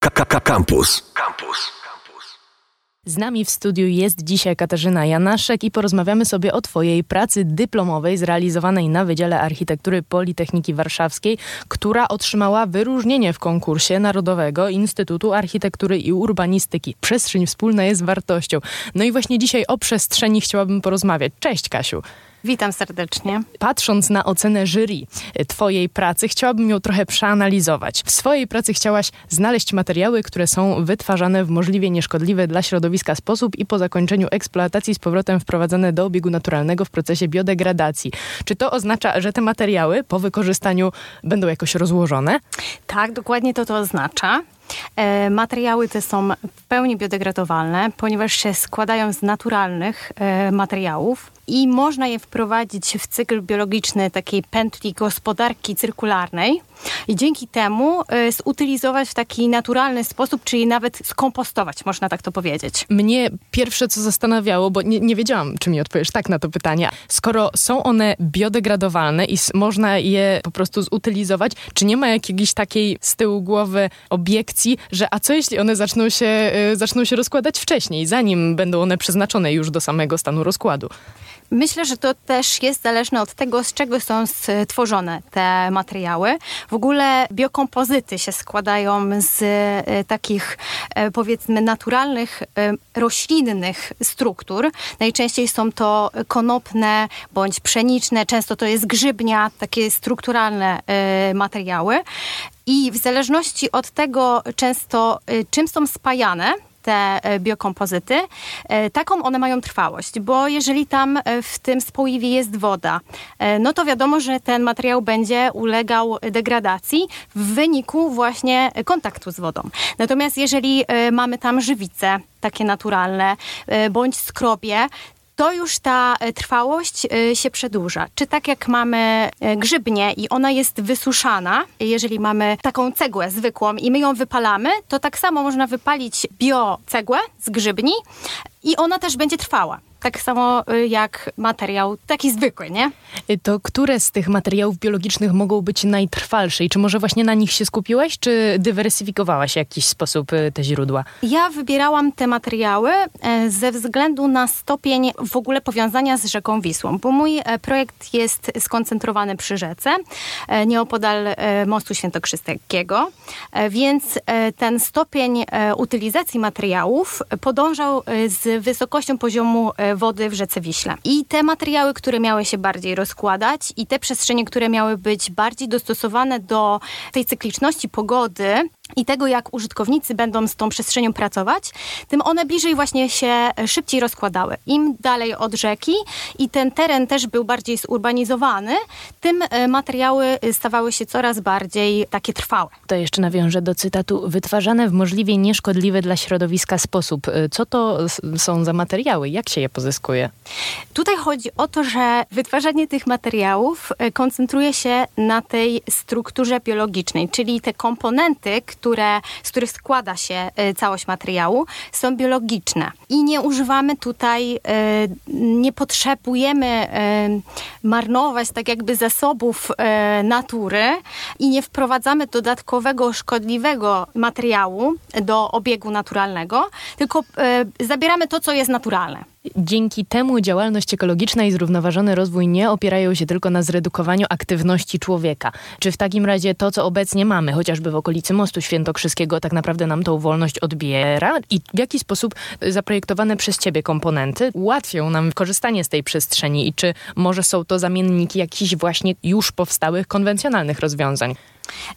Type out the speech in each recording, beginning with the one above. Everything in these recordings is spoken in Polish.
KKK Campus. Campus. Z nami w studiu jest dzisiaj Katarzyna Janaszek i porozmawiamy sobie o Twojej pracy dyplomowej zrealizowanej na Wydziale Architektury Politechniki Warszawskiej, która otrzymała wyróżnienie w konkursie Narodowego Instytutu Architektury i Urbanistyki. Przestrzeń wspólna jest wartością. No i właśnie dzisiaj o przestrzeni chciałabym porozmawiać. Cześć Kasiu. Witam serdecznie. Patrząc na ocenę jury Twojej pracy, chciałabym ją trochę przeanalizować. W swojej pracy chciałaś znaleźć materiały, które są wytwarzane w możliwie nieszkodliwy dla środowiska sposób i po zakończeniu eksploatacji z powrotem wprowadzane do obiegu naturalnego w procesie biodegradacji. Czy to oznacza, że te materiały po wykorzystaniu będą jakoś rozłożone? Tak, dokładnie to to oznacza. E, materiały te są w pełni biodegradowalne, ponieważ się składają z naturalnych e, materiałów i można je wprowadzić w cykl biologiczny takiej pętli gospodarki cyrkularnej i dzięki temu y, zutylizować w taki naturalny sposób, czyli nawet skompostować, można tak to powiedzieć. Mnie pierwsze co zastanawiało, bo nie, nie wiedziałam, czy mi odpowiesz tak na to pytanie, skoro są one biodegradowalne i można je po prostu zutylizować, czy nie ma jakiejś takiej z tyłu głowy obiekcji, że a co jeśli one zaczną się, y, zaczną się rozkładać wcześniej, zanim będą one przeznaczone już do samego stanu rozkładu? Myślę, że to też jest zależne od tego, z czego są stworzone te materiały. W ogóle biokompozyty się składają z e, takich e, powiedzmy naturalnych, e, roślinnych struktur. Najczęściej są to konopne bądź pszeniczne, często to jest grzybnia, takie strukturalne materiały. I w zależności od tego często czym są spajane, te e, biokompozyty, e, taką one mają trwałość, bo jeżeli tam e, w tym spoiwie jest woda, no to wiadomo, że ten materiał będzie ulegał degradacji w wyniku właśnie kontaktu z wodą. Natomiast jeżeli mamy tam żywice, takie naturalne, bądź skrobie, to już ta e, trwałość e, się przedłuża. Czy tak jak mamy e, grzybnię i ona jest wysuszana, jeżeli mamy taką cegłę zwykłą i my ją wypalamy, to tak samo można wypalić biocegłę z grzybni i ona też będzie trwała tak samo y, jak materiał taki zwykły, nie? Y, to które z tych materiałów biologicznych mogą być najtrwalsze i czy może właśnie na nich się skupiłaś, czy dywersyfikowałaś w jakiś sposób y, te źródła? Ja wybierałam te materiały e, ze względu na stopień w ogóle powiązania z rzeką Wisłą, bo mój e, projekt jest skoncentrowany przy rzece, e, nieopodal mostu świętokrzyskiego, więc ten stopień utylizacji materiałów podążał z wysokością poziomu wody w rzece Wiśle. I te materiały, które miały się bardziej rozkładać i te przestrzenie, które miały być bardziej dostosowane do tej cykliczności pogody, i tego, jak użytkownicy będą z tą przestrzenią pracować, tym one bliżej właśnie się szybciej rozkładały. Im dalej od rzeki i ten teren też był bardziej zurbanizowany, tym e, materiały stawały się coraz bardziej takie trwałe. To jeszcze nawiążę do cytatu. Wytwarzane w możliwie nieszkodliwy dla środowiska sposób. E, co to są za materiały? Jak się je pozyskuje? Tutaj chodzi o to, że wytwarzanie tych materiałów e, koncentruje się na tej strukturze biologicznej, czyli te komponenty, które, z których składa się e, całość materiału, są biologiczne. I nie używamy tutaj, e, nie potrzebujemy e, marnować tak jakby zasobów natury i nie wprowadzamy dodatkowego, szkodliwego materiału do obiegu naturalnego, tylko zabieramy to, co jest naturalne. Dzięki temu działalność ekologiczna i zrównoważony rozwój nie opierają się tylko na zredukowaniu aktywności człowieka. Czy w takim razie to, co obecnie mamy, chociażby w okolicy Mostu Świętokrzyskiego, tak naprawdę nam tą wolność odbiera? I w jaki sposób zaprojektowane przez ciebie komponenty ułatwią nam korzystanie z tej przestrzeni? I czy może są to zamienniki jakichś właśnie już powstałych konwencjonalnych rozwiązań?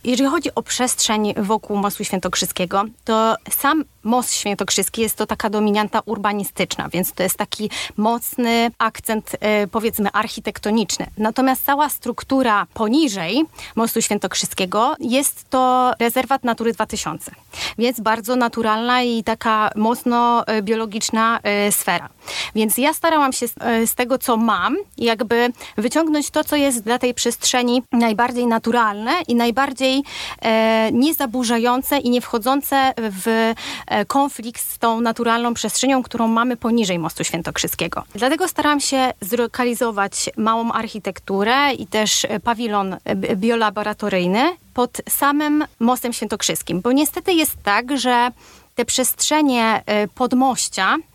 Jeżeli chodzi o przestrzeń wokół Mostu Świętokrzyskiego, to sam Most Świętokrzyski jest to taka dominanta urbanistyczna, więc to jest taki mocny akcent, e, powiedzmy, architektoniczny. Natomiast cała struktura poniżej Mostu Świętokrzyskiego jest to rezerwat Natury 2000, więc bardzo naturalna i taka mocno e, biologiczna e, sfera. Więc ja starałam się z, z tego, co mam, jakby wyciągnąć to, co jest dla tej przestrzeni najbardziej naturalne i najbardziej najbardziej e, niezaburzające i nie wchodzące w e, konflikt z tą naturalną przestrzenią, którą mamy poniżej Mostu Świętokrzyskiego. Dlatego staram się zlokalizować małą architekturę i też pawilon biolaboratoryjny pod samym Mostem Świętokrzyskim, bo niestety jest tak, że te przestrzenie e, podmościa e,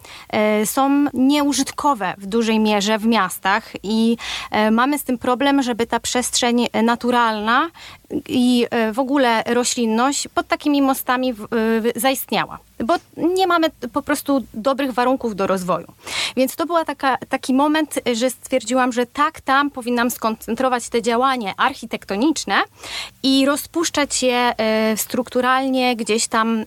są nieużytkowe w dużej mierze w miastach i e, mamy z tym problem, żeby ta przestrzeń naturalna i w ogóle roślinność pod takimi mostami zaistniała bo nie mamy po prostu dobrych warunków do rozwoju. Więc to był taki moment, że stwierdziłam, że tak, tam powinnam skoncentrować te działania architektoniczne i rozpuszczać je e, strukturalnie gdzieś tam e,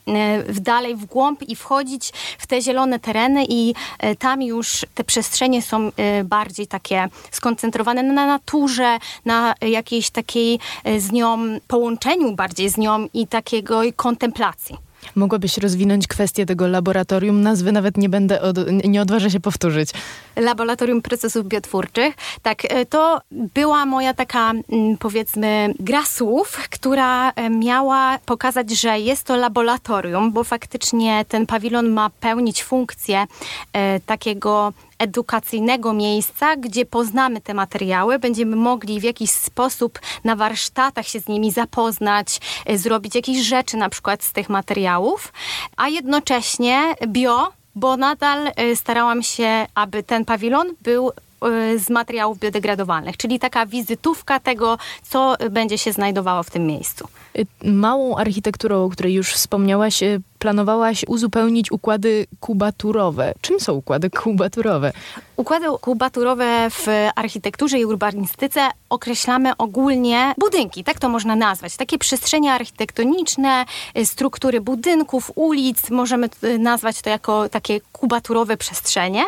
dalej w głąb i wchodzić w te zielone tereny i e, tam już te przestrzenie są bardziej takie skoncentrowane na naturze, na jakiejś takiej z nią połączeniu bardziej z nią i takiego kontemplacji. Mogłabyś rozwinąć kwestię tego laboratorium? Nazwy nawet nie będę, od, nie odważę się powtórzyć. Laboratorium Procesów Biotwórczych. Tak, e, to była moja taka, mm, powiedzmy, gra słów, która e, miała pokazać, że jest to laboratorium, bo faktycznie ten pawilon ma pełnić funkcję e, takiego edukacyjnego miejsca, gdzie poznamy te materiały, będziemy mogli w jakiś sposób na warsztatach się z nimi zapoznać, zrobić jakieś rzeczy na przykład z tych materiałów, a jednocześnie bio bo nadal e, starałam się, aby ten pawilon był Y, z materiałów biodegradowalnych, czyli taka wizytówka tego, co będzie się znajdowało w tym miejscu. Y, małą architekturą, o której już wspomniałaś, y, planowałaś uzupełnić układy kubaturowe. Czym są układy kubaturowe? Układy kubaturowe w architekturze i urbanistyce określamy ogólnie budynki, tak to można nazwać. Takie przestrzenie architektoniczne, struktury budynków, ulic, możemy nazwać to jako takie kubaturowe przestrzenie.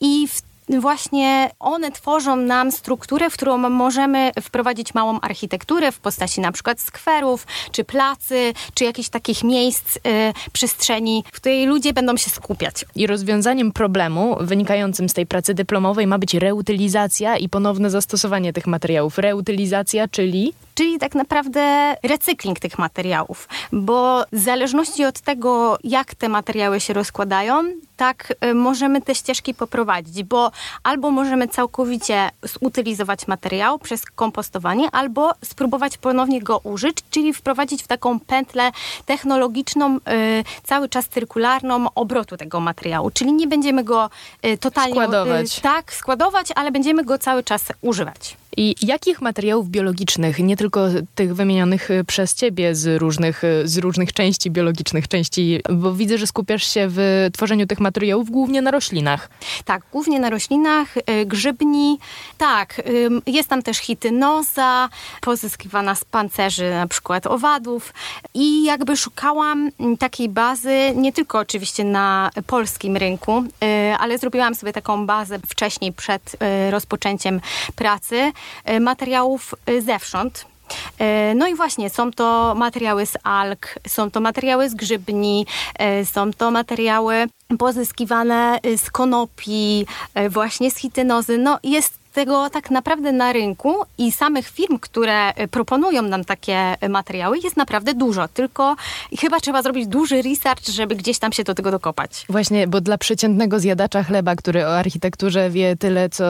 I w właśnie one tworzą nam strukturę, w którą możemy wprowadzić małą architekturę w postaci na przykład skwerów, czy placy, czy jakichś takich miejsc, y, przestrzeni, w której ludzie będą się skupiać. I rozwiązaniem problemu wynikającym z tej pracy dyplomowej ma być reutylizacja i ponowne zastosowanie tych materiałów. Reutylizacja, czyli czyli tak naprawdę recykling tych materiałów, bo w zależności od tego, jak te materiały się rozkładają, tak y, możemy te ścieżki poprowadzić, bo albo możemy całkowicie zutylizować materiał przez kompostowanie, albo spróbować ponownie go użyć, czyli wprowadzić w taką pętlę technologiczną, y, cały czas cyrkularną obrotu tego materiału, czyli nie będziemy go y, totalnie składować. tak składować, ale będziemy go cały czas używać. I jakich materiałów biologicznych, nie tylko tych wymienionych y, przez ciebie z różnych, y, z różnych części biologicznych, części, bo widzę, że skupiasz się w tworzeniu tych materiałów głównie na roślinach. Tak, głównie na roślinach, y, grzybni. Tak, jest tam też hitynoza, pozyskiwana z pancerzy na przykład owadów i jakby szukałam takiej bazy, nie tylko oczywiście na polskim rynku, ale zrobiłam sobie taką bazę wcześniej przed rozpoczęciem pracy materiałów e, zewsząd. E, no i właśnie, są to materiały z alg, są to materiały z grzybni, są to materiały pozyskiwane z konopi, właśnie z hitynozy. No jest tego tak naprawdę na rynku i samych firm, które e, proponują nam takie e, materiały jest naprawdę dużo, tylko chyba trzeba zrobić duży research, żeby gdzieś tam się do tego dokopać. Właśnie, bo dla przeciętnego zjadacza chleba, który o architekturze wie tyle, co,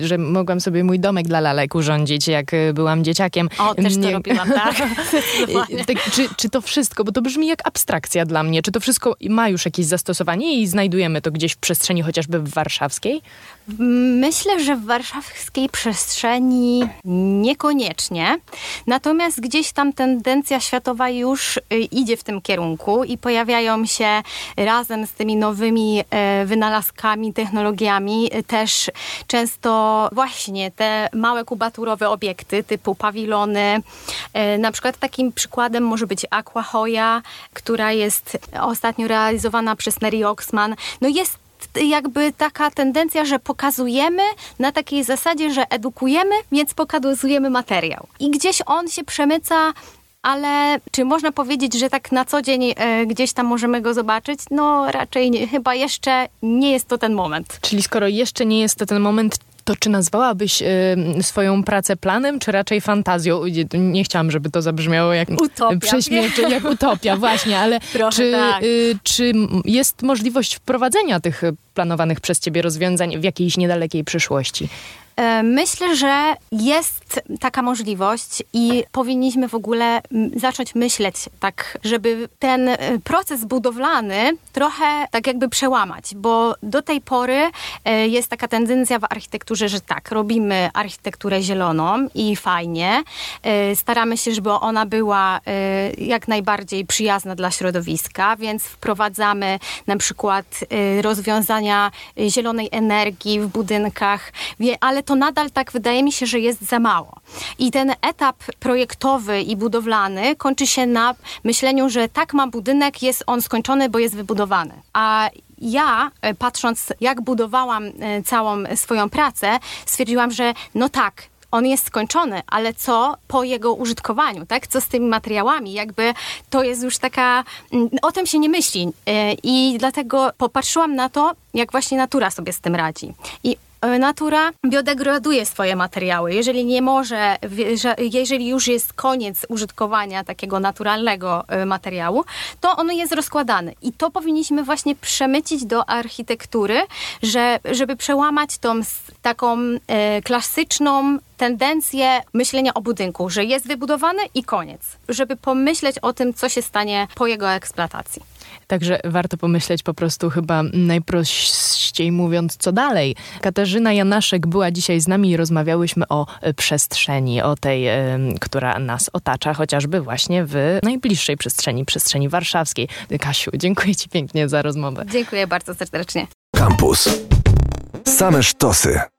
że mogłam sobie mój domek dla lalek urządzić, jak e, byłam dzieciakiem. O, też to robiłam, tak. tak czy, czy to wszystko, bo to brzmi jak abstrakcja dla mnie, czy to wszystko ma już jakieś zastosowanie i znajdujemy to gdzieś w przestrzeni chociażby w warszawskiej? Myślę, że w warszawskiej przestrzeni niekoniecznie. Natomiast gdzieś tam tendencja światowa już y, idzie w tym kierunku i pojawiają się razem z tymi nowymi e, wynalazkami, technologiami y, też często właśnie te małe kubaturowe obiekty typu pawilony. E, na przykład takim przykładem może być Aquahoya, która jest ostatnio realizowana przez Neri Oxman. No jest jakby taka tendencja, że pokazujemy na takiej zasadzie, że edukujemy, więc pokazujemy materiał. I gdzieś on się przemyca ale czy można powiedzieć, że tak na co dzień e, gdzieś tam możemy go zobaczyć? No raczej nie, chyba jeszcze nie jest to ten moment. Czyli skoro jeszcze nie jest to ten moment, to czy nazwałabyś y, swoją pracę planem, czy raczej fantazją? Nie chciałam, żeby to zabrzmiało jak utopia, prześmiecie, jak utopia, właśnie, ale czy, tak. y, czy jest możliwość wprowadzenia tych planowanych przez ciebie rozwiązań w jakiejś niedalekiej przyszłości? E, myślę, że jest taka możliwość i powinniśmy w ogóle zacząć myśleć tak, żeby ten e, proces budowlany trochę tak jakby przełamać, bo do tej pory e, jest taka tendencja w architekturze, że tak, robimy architekturę zieloną i fajnie, staramy się, żeby ona była jak najbardziej przyjazna dla środowiska, więc wprowadzamy na przykład rozwiązania zielonej energii w budynkach, ale to nadal tak wydaje mi się, że jest za mało. I ten etap projektowy i budowlany kończy się na myśleniu, że tak ma budynek, jest on skończony, bo jest wybudowany. A ja, e, patrząc jak budowałam e, całą swoją pracę, stwierdziłam, że no tak, on jest skończony, ale co po jego użytkowaniu, tak? Co z tymi materiałami? Jakby to jest już taka, mm, o tym się nie myśli. E, I dlatego popatrzyłam na to, jak właśnie natura sobie z tym radzi. I natura biodegraduje swoje materiały. Jeżeli nie może, jeżeli już jest koniec użytkowania takiego naturalnego e, materiału, to on jest rozkładany. I to powinniśmy właśnie przemycić do architektury, że, żeby przełamać tą taką e, klasyczną tendencję myślenia o budynku, że jest wybudowany i koniec. Żeby pomyśleć o tym, co się stanie po jego eksploatacji. Także warto pomyśleć po prostu chyba najprościej mówiąc, co dalej. Katarzyna Janaszek była dzisiaj z nami i rozmawiałyśmy o e, przestrzeni, o tej, która nas otacza, chociażby właśnie w najbliższej przestrzeni, przestrzeni warszawskiej. Kasiu, dziękuję Ci pięknie za rozmowę. Dziękuję bardzo serdecznie. Campus. Same sztosy.